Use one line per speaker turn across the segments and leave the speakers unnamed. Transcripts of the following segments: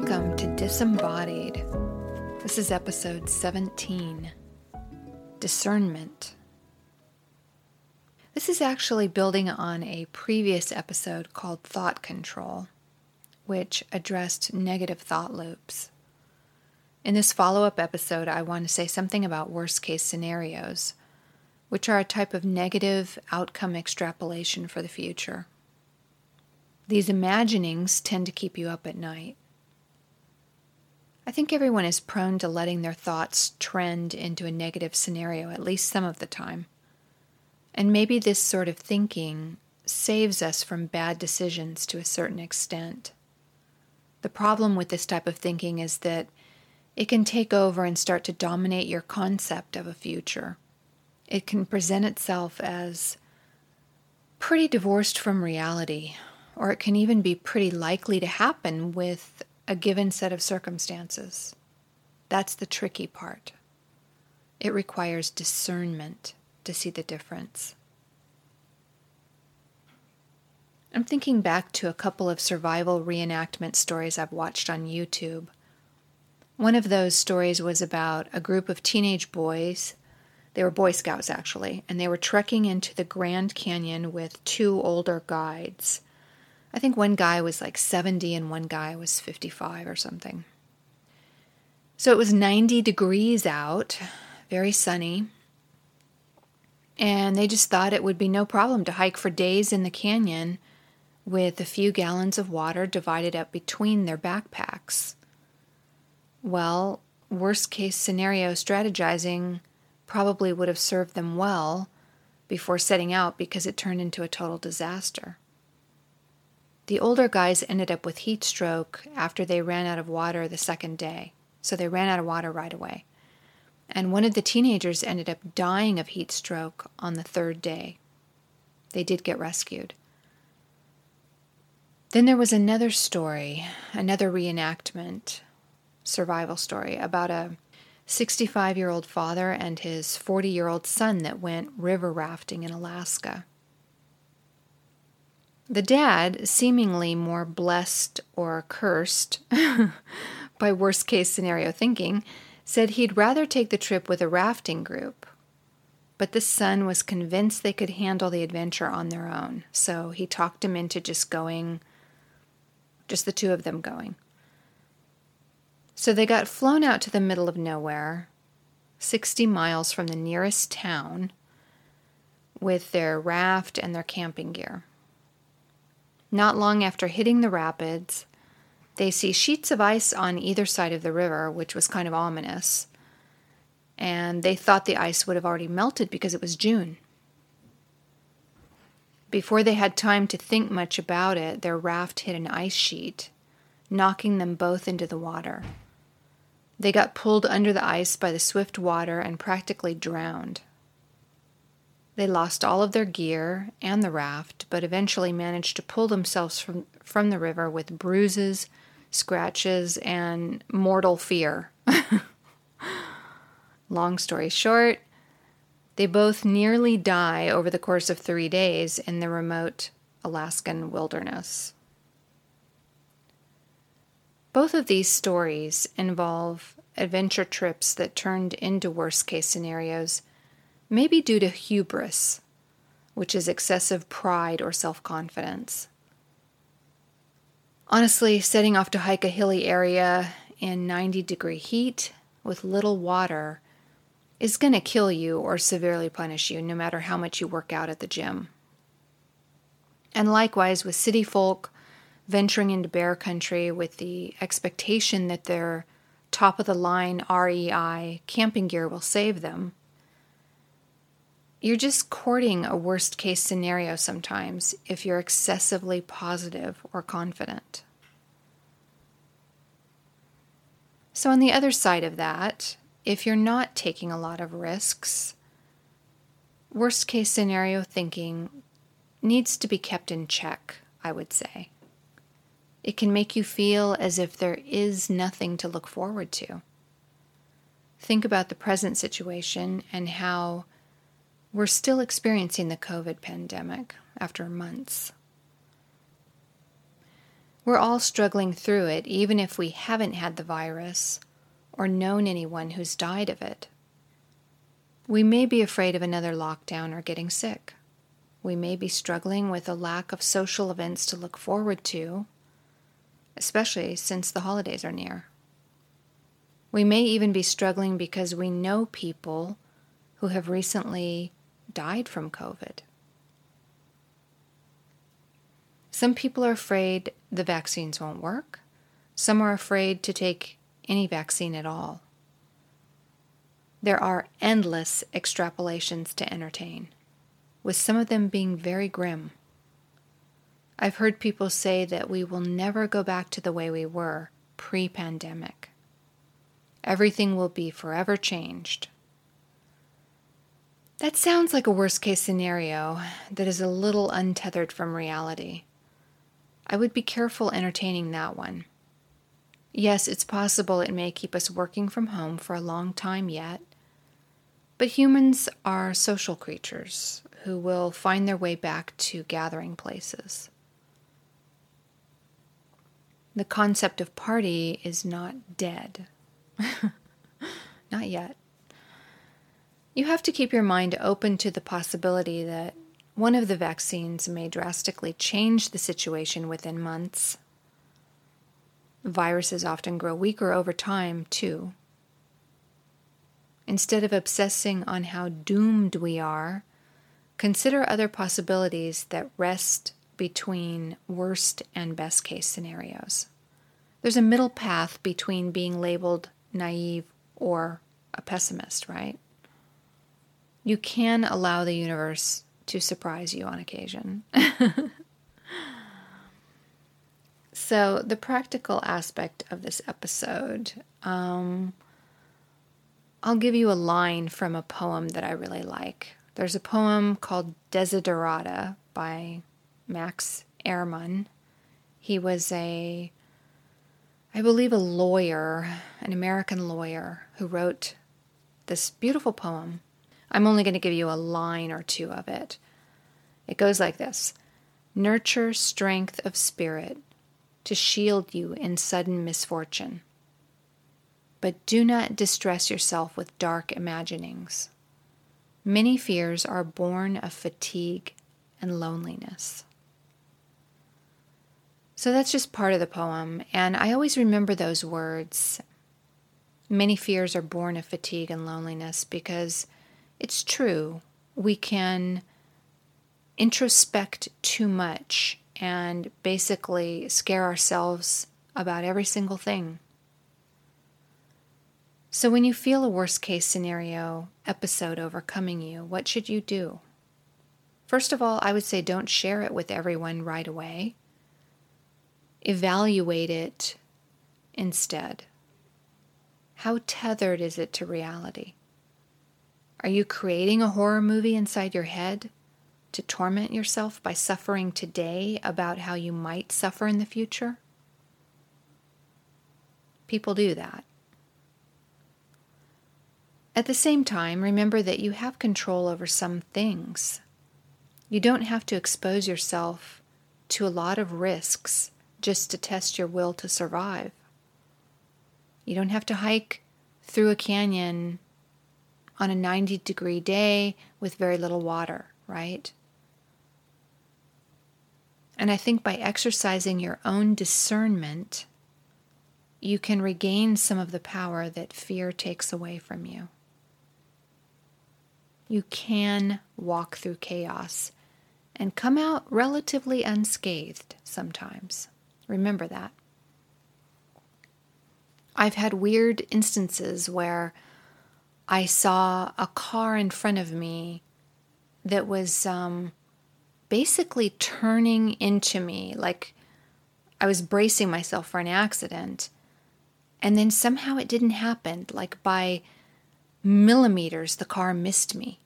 Welcome to Disembodied. This is episode 17 Discernment. This is actually building on a previous episode called Thought Control, which addressed negative thought loops. In this follow up episode, I want to say something about worst case scenarios, which are a type of negative outcome extrapolation for the future. These imaginings tend to keep you up at night. I think everyone is prone to letting their thoughts trend into a negative scenario at least some of the time. And maybe this sort of thinking saves us from bad decisions to a certain extent. The problem with this type of thinking is that it can take over and start to dominate your concept of a future. It can present itself as pretty divorced from reality, or it can even be pretty likely to happen with a given set of circumstances. That's the tricky part. It requires discernment to see the difference. I'm thinking back to a couple of survival reenactment stories I've watched on YouTube. One of those stories was about a group of teenage boys. They were Boy Scouts, actually, and they were trekking into the Grand Canyon with two older guides. I think one guy was like 70 and one guy was 55 or something. So it was 90 degrees out, very sunny. And they just thought it would be no problem to hike for days in the canyon with a few gallons of water divided up between their backpacks. Well, worst case scenario strategizing probably would have served them well before setting out because it turned into a total disaster. The older guys ended up with heat stroke after they ran out of water the second day. So they ran out of water right away. And one of the teenagers ended up dying of heat stroke on the third day. They did get rescued. Then there was another story, another reenactment, survival story about a 65 year old father and his 40 year old son that went river rafting in Alaska. The dad, seemingly more blessed or cursed by worst case scenario thinking, said he'd rather take the trip with a rafting group. But the son was convinced they could handle the adventure on their own, so he talked him into just going, just the two of them going. So they got flown out to the middle of nowhere, 60 miles from the nearest town, with their raft and their camping gear. Not long after hitting the rapids, they see sheets of ice on either side of the river, which was kind of ominous. And they thought the ice would have already melted because it was June. Before they had time to think much about it, their raft hit an ice sheet, knocking them both into the water. They got pulled under the ice by the swift water and practically drowned. They lost all of their gear and the raft, but eventually managed to pull themselves from, from the river with bruises, scratches, and mortal fear. Long story short, they both nearly die over the course of three days in the remote Alaskan wilderness. Both of these stories involve adventure trips that turned into worst case scenarios maybe due to hubris, which is excessive pride or self confidence. Honestly, setting off to hike a hilly area in 90 degree heat with little water is going to kill you or severely punish you, no matter how much you work out at the gym. And likewise, with city folk venturing into bear country with the expectation that their top of the line REI camping gear will save them, you're just courting a worst case scenario sometimes if you're excessively positive or confident. So, on the other side of that, if you're not taking a lot of risks, worst case scenario thinking needs to be kept in check, I would say. It can make you feel as if there is nothing to look forward to. Think about the present situation and how we're still experiencing the COVID pandemic after months. We're all struggling through it, even if we haven't had the virus or known anyone who's died of it. We may be afraid of another lockdown or getting sick. We may be struggling with a lack of social events to look forward to, especially since the holidays are near. We may even be struggling because we know people who have recently died from COVID. Some people are afraid the vaccines won't work. Some are afraid to take any vaccine at all. There are endless extrapolations to entertain, with some of them being very grim. I've heard people say that we will never go back to the way we were pre pandemic. Everything will be forever changed. That sounds like a worst case scenario that is a little untethered from reality. I would be careful entertaining that one. Yes, it's possible it may keep us working from home for a long time yet, but humans are social creatures who will find their way back to gathering places. The concept of party is not dead. not yet. You have to keep your mind open to the possibility that one of the vaccines may drastically change the situation within months. Viruses often grow weaker over time, too. Instead of obsessing on how doomed we are, consider other possibilities that rest between worst and best case scenarios. There's a middle path between being labeled naive or a pessimist, right? You can allow the universe to surprise you on occasion. so, the practical aspect of this episode, um, I'll give you a line from a poem that I really like. There's a poem called Desiderata by Max Ehrmann. He was a, I believe, a lawyer, an American lawyer, who wrote this beautiful poem I'm only going to give you a line or two of it. It goes like this Nurture strength of spirit to shield you in sudden misfortune. But do not distress yourself with dark imaginings. Many fears are born of fatigue and loneliness. So that's just part of the poem, and I always remember those words. Many fears are born of fatigue and loneliness because it's true. We can introspect too much and basically scare ourselves about every single thing. So, when you feel a worst case scenario episode overcoming you, what should you do? First of all, I would say don't share it with everyone right away. Evaluate it instead. How tethered is it to reality? Are you creating a horror movie inside your head to torment yourself by suffering today about how you might suffer in the future? People do that. At the same time, remember that you have control over some things. You don't have to expose yourself to a lot of risks just to test your will to survive. You don't have to hike through a canyon on a 90 degree day with very little water, right? And I think by exercising your own discernment, you can regain some of the power that fear takes away from you. You can walk through chaos and come out relatively unscathed sometimes. Remember that. I've had weird instances where I saw a car in front of me that was um, basically turning into me, like I was bracing myself for an accident. And then somehow it didn't happen. Like by millimeters, the car missed me.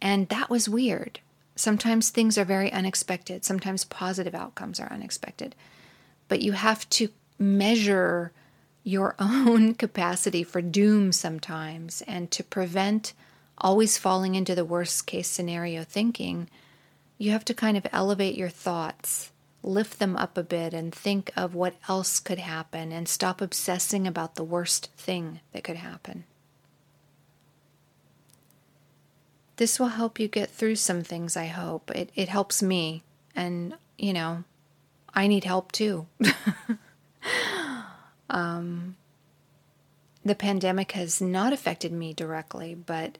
And that was weird. Sometimes things are very unexpected, sometimes positive outcomes are unexpected. But you have to measure your own capacity for doom sometimes and to prevent always falling into the worst case scenario thinking, you have to kind of elevate your thoughts, lift them up a bit and think of what else could happen and stop obsessing about the worst thing that could happen. This will help you get through some things, I hope. It, it helps me, and, you know, I need help too. um, the pandemic has not affected me directly, but,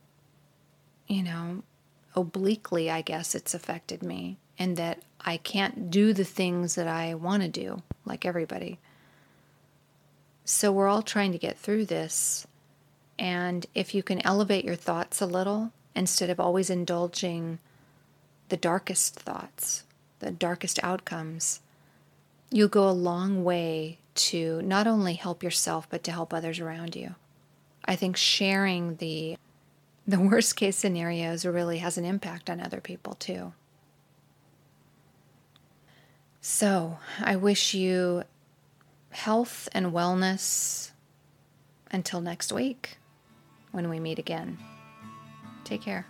you know, obliquely, I guess it's affected me, and that I can't do the things that I want to do, like everybody. So we're all trying to get through this. And if you can elevate your thoughts a little instead of always indulging the darkest thoughts, the darkest outcomes, you'll go a long way to not only help yourself but to help others around you. I think sharing the the worst case scenarios really has an impact on other people too. So, I wish you health and wellness until next week when we meet again. Take care.